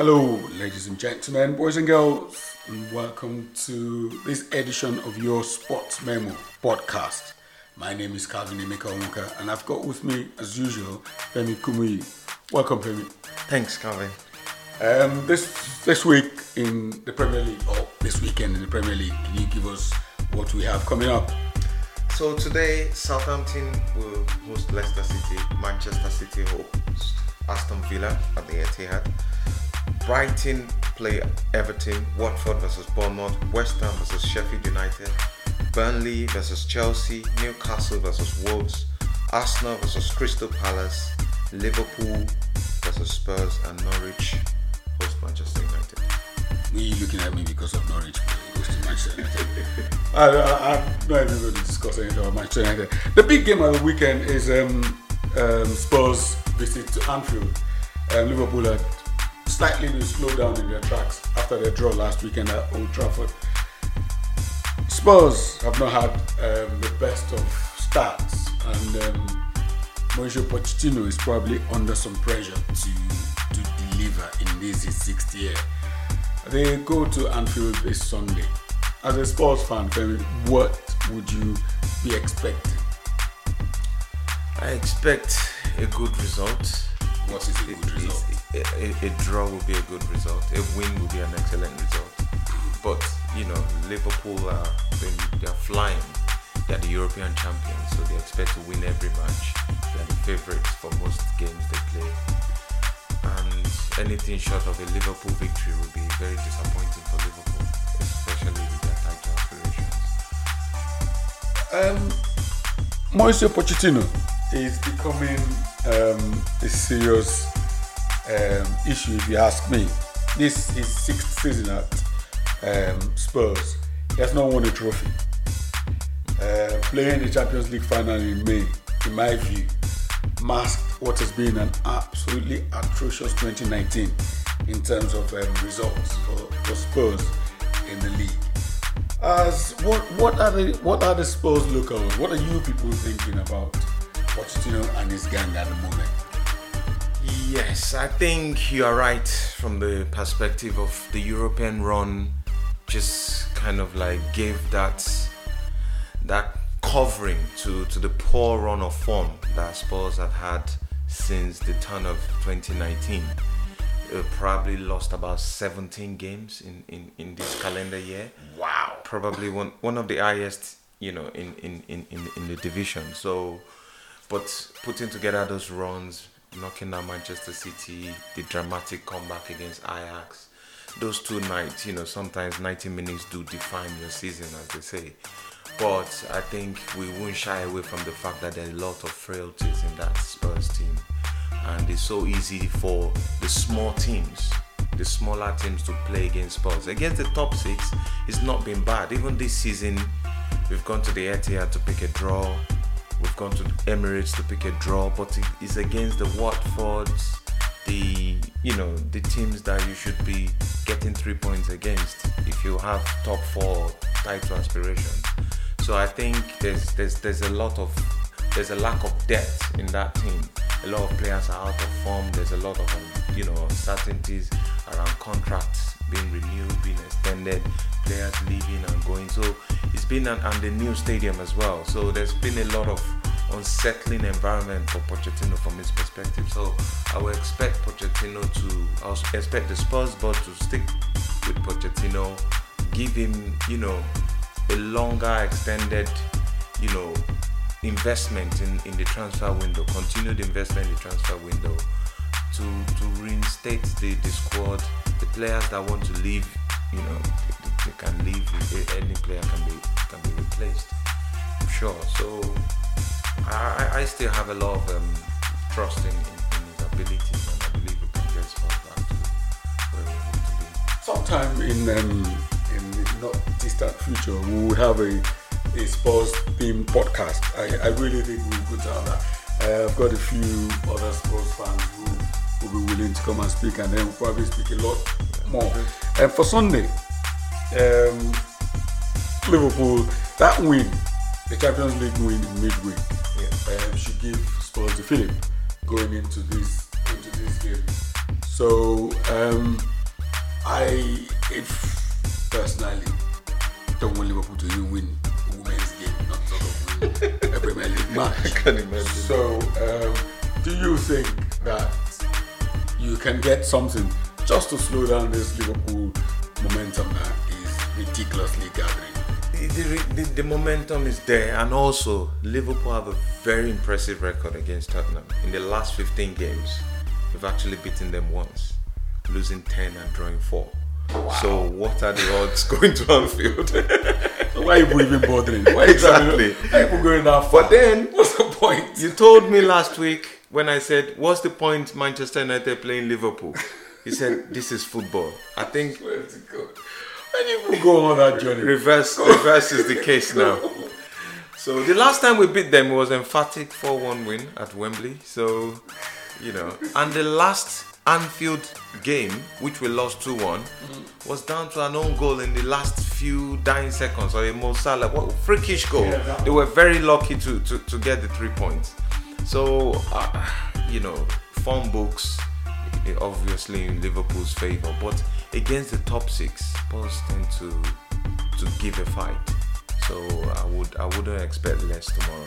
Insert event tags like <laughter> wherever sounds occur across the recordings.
Hello, ladies and gentlemen, boys and girls, and welcome to this edition of your Sports Memo podcast. My name is Calvin Emeka and I've got with me, as usual, Femi Kumuyi. Welcome, Femi. Thanks, Calvin. Um, this this week in the Premier League, or this weekend in the Premier League, can you give us what we have coming up? So today, Southampton will host Leicester City, Manchester City host Aston Villa at the Etihad, Brighton play Everton, Watford versus Bournemouth, West Ham versus Sheffield United, Burnley versus Chelsea, Newcastle versus Wolves, Arsenal versus Crystal Palace, Liverpool versus Spurs, and Norwich host Manchester United. Me looking at me because of Norwich hosting Manchester United. <laughs> I, I, I'm not even going to discuss anything about Manchester United. The big game of the weekend is um, um, Spurs visit to Anfield. Um, Liverpool had slightly been slowed down in their tracks after their draw last weekend at Old Trafford. Spurs have not had um, the best of starts, and um, Mauricio Pochettino is probably under some pressure to to deliver in this his sixth year. They go to Anfield this Sunday. As a sports fan, Femi, what would you be expecting? I expect a good result. What is a good result? A, a- draw will be a good result. A win will be an excellent result. But you know, Liverpool are they're flying. They're the European champions, so they expect to win every match. They're the favourites for most games they play. And anything short of a Liverpool victory will be very disappointing for Liverpool, especially with their title aspirations. Um, Mauricio Pochettino is becoming um, a serious um, issue, if you ask me. This is sixth season at um, Spurs. He has not won a trophy. Uh, playing the Champions League final in May, in my view, masked what has been an absolutely atrocious 2019 in terms of um, results for, for Spurs in the league. As what what are the what are the Spurs at? What are you people thinking about Pochettino and his gang at the moment? Yes, I think you are right from the perspective of the European run just kind of like gave that that covering to, to the poor run of form that Spurs have had since the turn of 2019. Uh, probably lost about 17 games in, in, in this calendar year. Wow. Probably one one of the highest, you know, in, in, in, in, in the division. So but putting together those runs, knocking out Manchester City, the dramatic comeback against Ajax, those two nights, you know, sometimes 90 minutes do define your season, as they say. But I think we won't shy away from the fact that there are a lot of frailties in that Spurs team. And it's so easy for the small teams, the smaller teams to play against Spurs. Against the top six, it's not been bad. Even this season, we've gone to the Etihad to pick a draw. We've gone to Emirates to pick a draw, but it is against the Watfords, the you know the teams that you should be getting three points against if you have top four title aspirations. So I think there's there's there's a lot of there's a lack of depth in that team. A lot of players are out of form. There's a lot of um, you know uncertainties around contracts being renewed, being extended, players leaving and going. So it's been an, and the new stadium as well. So there's been a lot of unsettling environment for Pochettino from his perspective. So I would expect Pochettino to, I expect the Spurs board to stick with Pochettino, give him, you know, a longer extended, you know, investment in, in the transfer window, continued investment in the transfer window to to reinstate the, the squad. The players that want to leave, you know, they, they can leave. Any player can be can be replaced. I'm sure. So I, I- still have a lot of um, trust in, in, in his abilities, and I believe we can get Spurs back to where we need to be. Sometime in um, in the not distant future, we will have a a Spurs themed podcast. I, I really think we're good to have that. Uh, I've got a few other Spurs fans who will be willing to come and speak, and then we'll probably speak a lot more. And for Sunday, um, Liverpool that win, the Champions League win in midweek, um, should give Spurs the feeling going into this into this game So um, I, if personally, don't want Liverpool to even win a women's game, not sort of win a Premier League <laughs> match. I can imagine. So, um, do you think that you can get something just to slow down this Liverpool momentum that is ridiculously gathering? The, the, the momentum is there, and also Liverpool have a very impressive record against Tottenham. In the last 15 games, we've actually beaten them once, losing 10 and drawing 4. So, what are the odds <laughs> going to Anfield? <laughs> So why are you even bothering? Why Exactly. Why are you going that far? But then- what's the point? you told me last week when I said, What's the point Manchester United playing Liverpool? You said, This is football. I think Swear to God. Why you go on that journey? reverse reverse is the case now. So the last time we beat them was emphatic 4-1 win at Wembley. So, you know, and the last Anfield game, which we lost 2-1, was down to an own goal in the last few dying seconds or a Mo Salah what freakish goal. Yeah, they were very lucky to, to, to get the three points. So, uh, you know, form books obviously in Liverpool's favor, but against the top six, Spurs tend to to give a fight. So I would I wouldn't expect less tomorrow.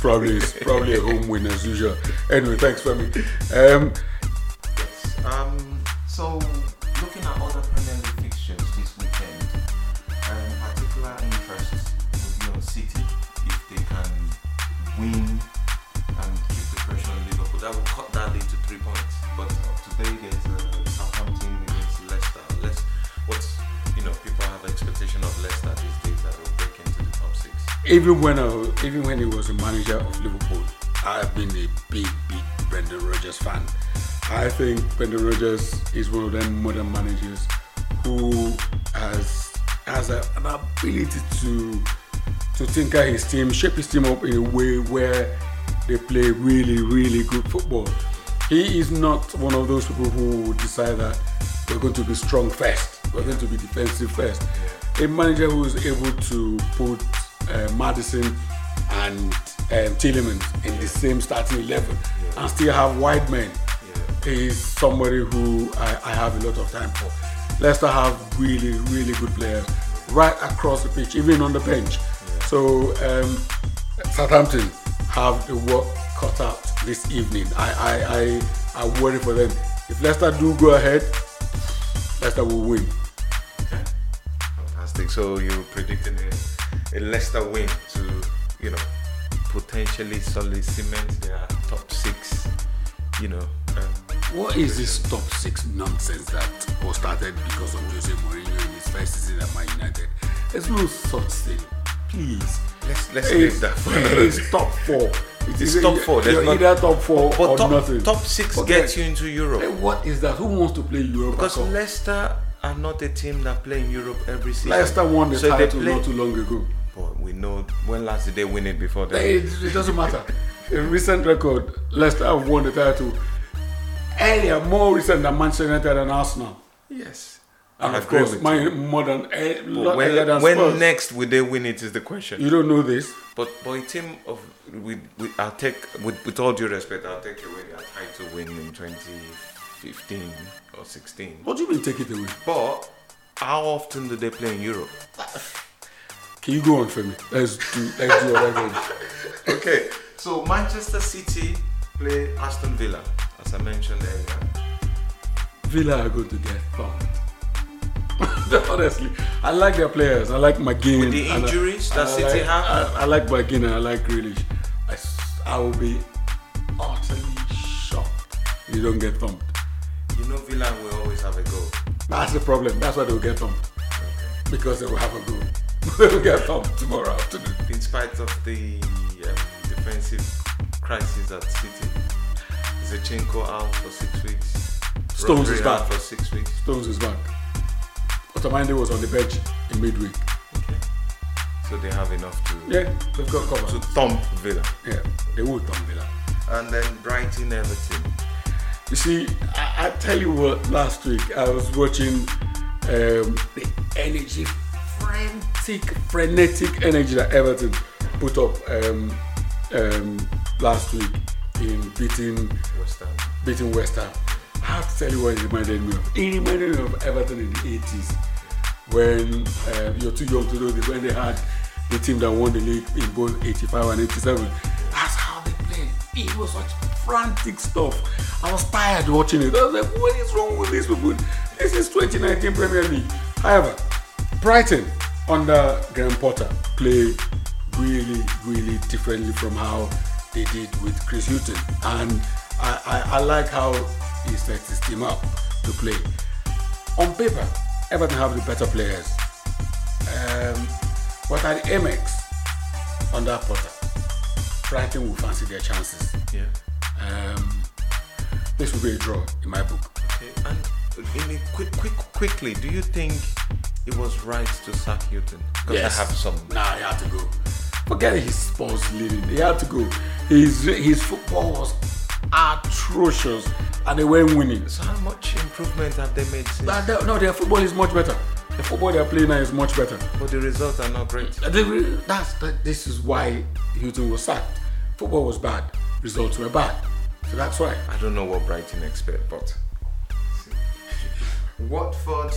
Probably, it's probably a home win as usual. Anyway, thanks, Femi. Um, Yes. Um. So looking at other Premier League even when I, even when he was a manager of Liverpool, I've been a big, big Brendan Rodgers fan. I think Brendan Rodgers is one of them modern managers who has has a, an ability to to tinker his team, shape his team up in a way where they play really, really good football. He is not one of those people who decide that we're going to be strong first, we're going to be defensive first. A manager who is able to put uh, Maddison and um, Tielemans in the same starting 11 and still have wide men is somebody who I, I have a lot of time for. Leicester have really, really good players right across the pitch, even on the bench. So um, Southampton have the work cut out this evening. I, I, I, I worry for them. If Leicester do go ahead, Leicester will win. Okay. Fantastic. So you're predicting a, a Leicester win to, you know, potentially solid cement their top six, you know. Um, What is this top six nonsense that was started because of Jose Mourinho in his first season at Man United? There's no such thing. Please. let's let's leave that for another it's top four. It's top four, there's You're not- either top four But or top, nothing. top six But gets you into Europe. then what is that? Who wants to play Europe? Because? Leicester are not a team that play in Europe every season. Leicester won the So title play- not too long ago. But we know when last did they win it before that? It, it doesn't matter. In recent record, Leicester have won the title earlier, more recent than Manchester United and Arsenal. yes. And I of course, my more than But lot earlier when, than when Spurs. next will they win it is the question. You don't know this. But but a team of with, with I'll take with, with all due respect, I'll take away their title win in 2015 or 16. What do you mean take it away? But how often do they play in Europe? Can you go on for me? Let's do let's do. <laughs> Okay, so Manchester City play Aston Villa, as I mentioned earlier. Villa are going to get thumped. <laughs> Honestly, I like their players. I like McGinn. With the and I- injuries that I City like, have? I, I like McGinn and I like Grealish. I, I will be utterly shocked if you don't get thumped. Villa will always have a goal. That's the problem. That's why they'll get thumped. Because they will have a goal. <laughs> they will get thumped tomorrow afternoon. In spite of the um, defensive crisis at City, Zinchenko out for six weeks. Stones is back. for six weeks. Stones is back. Otamendi was on the bench in midweek. Okay. So they have enough to Yeah, they've got cover to thump Villa. Yeah, they will thump Villa. And then Brighton Everton. You see, I, I tell you what, last week I was watching um, the energy, frantic, frenetic energy that Everton put up um, um, last week in beating West Ham. beating West Ham. I have to tell you what it reminded me of. It reminded me of Everton in the 80s when uh, you're too young to know this, when they had the team that won the league in both 85 and 87. That's how they played. It was such frantic stuff. I was tired watching it. I was like, what is wrong with this people? This is 2019 Premier League. However, Brighton under Graham Potter play really, really differently from how they did with Chris Hughton. And I, I, I like how he sets his team up to play. On paper, Everton have the better players. Um, at the Amex, under Potter, Brighton will fancy their chances. Yeah. Um, this will be a draw in my book. Okay. And in a quick, quick, quickly, do you think it was right to sack Hughton? Because Yes. I have some. Nah, he had to go. Forget his Spurs leading. He had to go. His his football was atrocious, and they weren't winning. So how much improvement have they made since? But they- no, their football is much better. The football they're playing now is much better. But the results are not great. They That's that, this is why Hughton was sacked. Football was bad. Results were bad. So that's why. I don't know what Brighton expect, but <laughs> Watford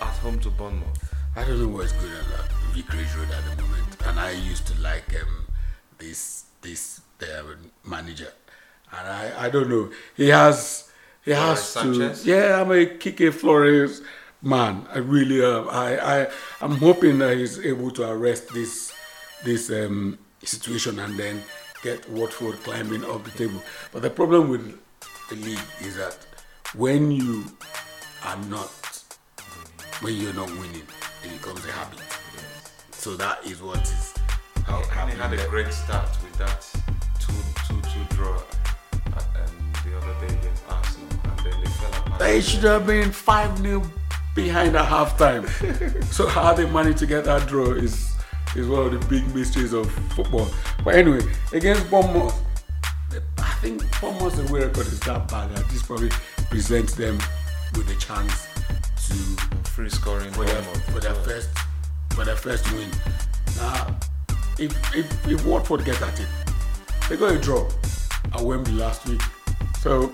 at home to Bournemouth. I don't know what's good that Vicarage Road at the moment, and I used to like um, this this uh, manager, and I, I don't know. He has he has Flores to. Yeah, I'm a Quique Flores man. I really am. I I I'm hoping that he's able to arrest this this um, situation and then get Watford climbing up the table. But the problem with the league is that when you are not when you're not winning, it becomes a habit. So that is what is how And they had a great start with that 2 2 2 draw um, the other day against Arsenal, and then they fell apart. They should have been 5 0 behind at halftime. <laughs> so, how they managed to get that draw is is one of the big mysteries of football. But anyway, against Bournemouth, I think Bournemouth's away record is that bad that this probably presents them with a chance to Free scoring for their, for their first for their first win. Now, if if if Watford get at it, they got a draw at Wembley last week, so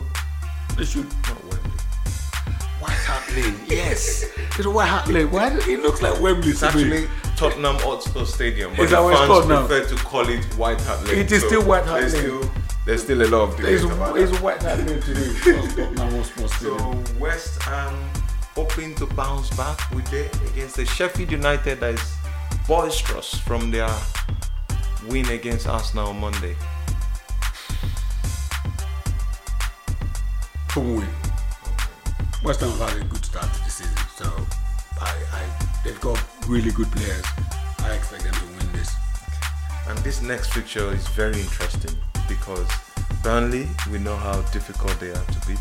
they should. Not Wembley. White Hart yes, it's White Hart Lane. Why? It looks like Wembley. It's to actually Tottenham Hotspur Stadium, but Is the what fans now? prefer to call it White Hart Lane. It is still White Hart Lane. Still, there's still a lot of debate it's, about it's that. White Hart Lane today. Tottenham <laughs> So West Ham hoping to bounce back with the against the Sheffield United that is boisterous from their win against Arsenal on Monday. Home win. West Ham have had a good start to the season, so I, I they've got really good players. I expect them to win this. And this next fixture is very interesting because Burnley, we know how difficult they are to beat,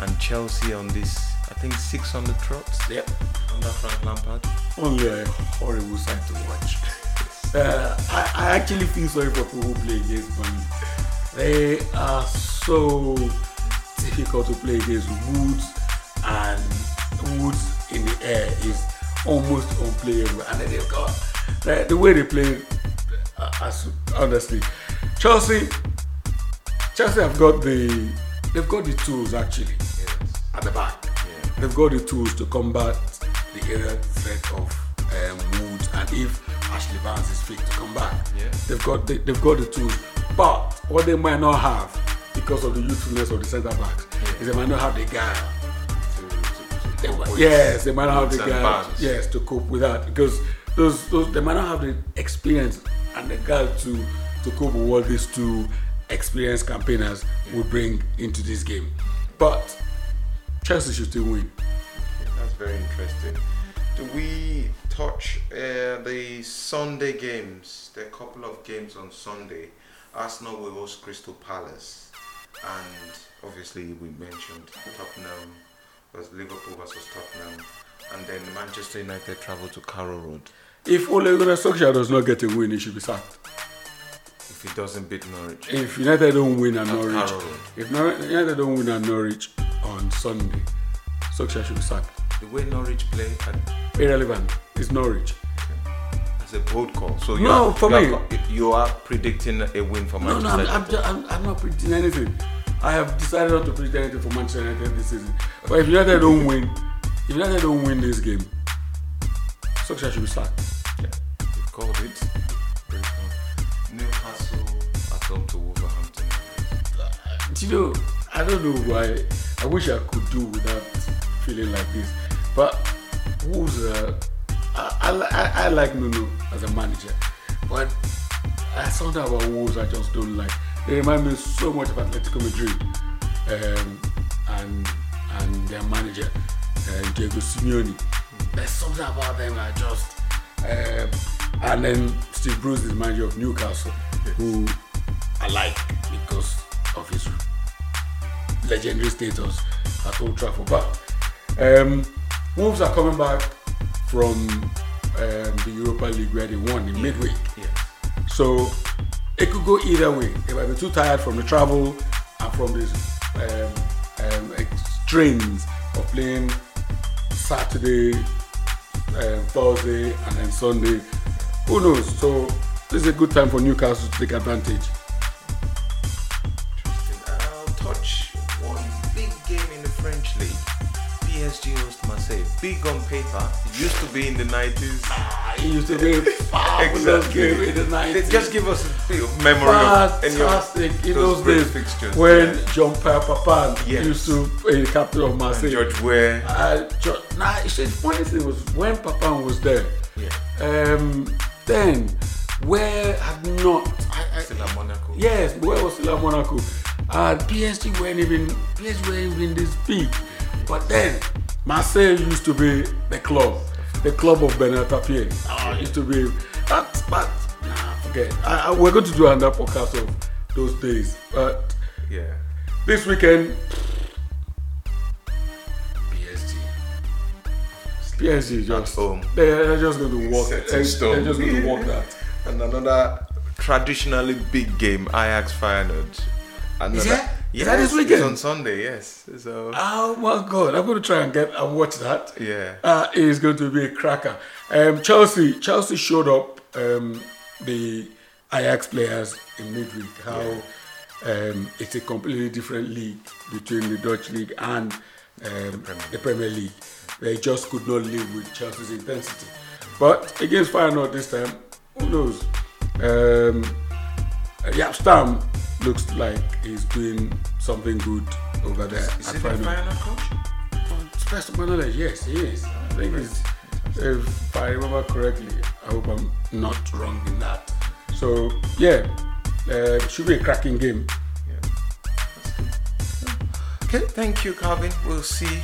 and Chelsea on this, I think six on the trot Yep. under Frank Lampard. only a horrible sight to watch. <laughs> Uh, I, I actually feel sorry for people who play against Burnley. They are so difficult to play against. Woods and Woods in the air is almost unplayable, and then they've got the, the way they play. Uh, as, honestly, Chelsea, Chelsea have got the they've got the tools actually Yes. at the back. Yeah. They've got the tools to combat the aerial threat of um, Woods, and if Ashley Barnes is fit to come back, Yeah. they've got the, they've got the tools. But what they might not have, because of the youthfulness of the centre backs, is they might not have the guy. With yes, they might not have the. Barnes. Yes, to cope with that because those, those they might not have the experience and the guy to to cope with what these two experienced campaigners will bring into this game. But Chelsea should still win. That's very interesting. Do we touch uh, the Sunday games? There are a couple of games on Sunday. Arsenal will host Crystal Palace, and obviously we mentioned Tottenham was Liverpool versus Tottenham, and then Manchester United travel to Carrow Road. If Ole Gunnar Solskjaer does not get a win, he should be sacked. If he doesn't beat Norwich, If United don't win at At Norwich, Road. if United don't win at Norwich on Sunday, Solskjaer should be sacked. the way Norwich play, and Irrelevant. It's Norwich. that's a bold call. So you No, are, for you me- Are, you are predicting a win for No, Manchester no, I'm, I'm, ju- I'm, I'm not predicting anything. I have decided not to predict anything for Manchester United this season. But if United don't win, if United don't win this game, Solskjaer should be sacked. Yeah, we've called it. Newcastle at home to Wolverhampton. Do you know, I don't know why. I wish I could do without feeling like this. But Wolves, uh, I, I, I, I like Nuno as a manager. But there's something about Wolves I just don't like. They remind me so much of Atletico Madrid um, and and their manager, uh, Diego Simeone. There's something about them I just. Um, and then Steve Bruce is manager of Newcastle, who I like because of his legendary status at Old Trafford. But um, Wolves are coming back from um, the Europa League where they won in midweek. So it could go either way. They might be too tired from the travel and from this um, um, strains of playing Saturday, um, Thursday, and then Sunday. Who knows? So this is a good time for Newcastle to take advantage. Big on paper. It used to be in the 90s. Ah, it used to be game in the They 90s. just give us a bit of memory of any of Fantastic in those those days fixtures. when Yeah. Pierre Papin Yes. used to be the captain of And Marseille. George Weah. Uh, nah, it's the funny thing was when Papin was there. Yeah. Um, then Weah had not I, I, Still at Monaco. yes, Weah was still at Monaco? And PSG weren't even PSG weren't even this big. But then Marseille used to be the club, the club of Bernard Tapie. Oh, ah, used to be but but nah, forget. I, I, we're going to do another podcast of those days. But Yeah. this weekend PSG. PSG just home. They're, they're just going to walk. They're, they're just going to walk that. And another traditionally big game, Ajax Feyenoord. Another, it? Yes, Is that this it's weekend? on Sunday, yes. So, Oh my god! I'm going to try and get and watch that. yeah. Uh, it is going to be a cracker. Um, Chelsea, Chelsea showed up um, the Ajax players in midweek. How um, it's a completely different league between the Dutch league and um, the, Premier. League. They just could not live with Chelsea's intensity. But against Feyenoord this time, who knows? Um, Jaap Stam looks like he's doing something good over there Is at it the Feyenoord. Feyenoord coach? Best of my knowledge, yes, he is. I think he's, if I remember correctly, I hope I'm not wrong in that. So, yeah, uh, should be a cracking game. Yeah. Okay, thank you, Calvin. We'll see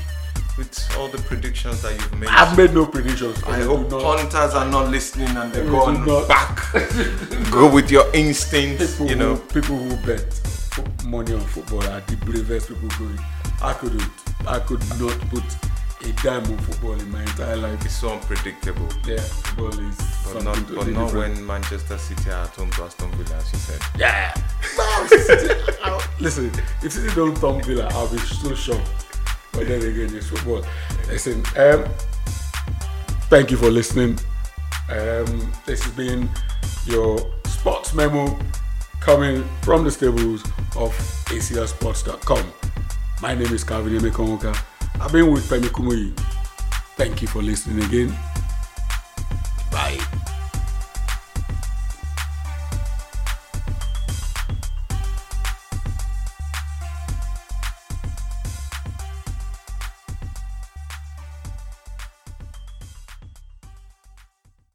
with all the predictions that you've made. I've made no predictions. I hope not- punters are not listening and they're going back. <laughs> Go with your instincts, people, you know. who, people who bet money on football are the bravest people going. I couldn't. I could not put a dime on football in my entire life. It's so unpredictable. Yeah, football is But not, but not different. when Manchester City are at home to Aston Villa, as you said. Yeah. <laughs> Listen, if City don't thump Villa, I'll be so shocked. But then again, it's football. Listen, um, thank you for listening. Um, this has been your sports memo coming from the stables of aclsports.com. My name is Calvin Emekonwoka. I've been with Femi Kumuyi. Thank you for listening again.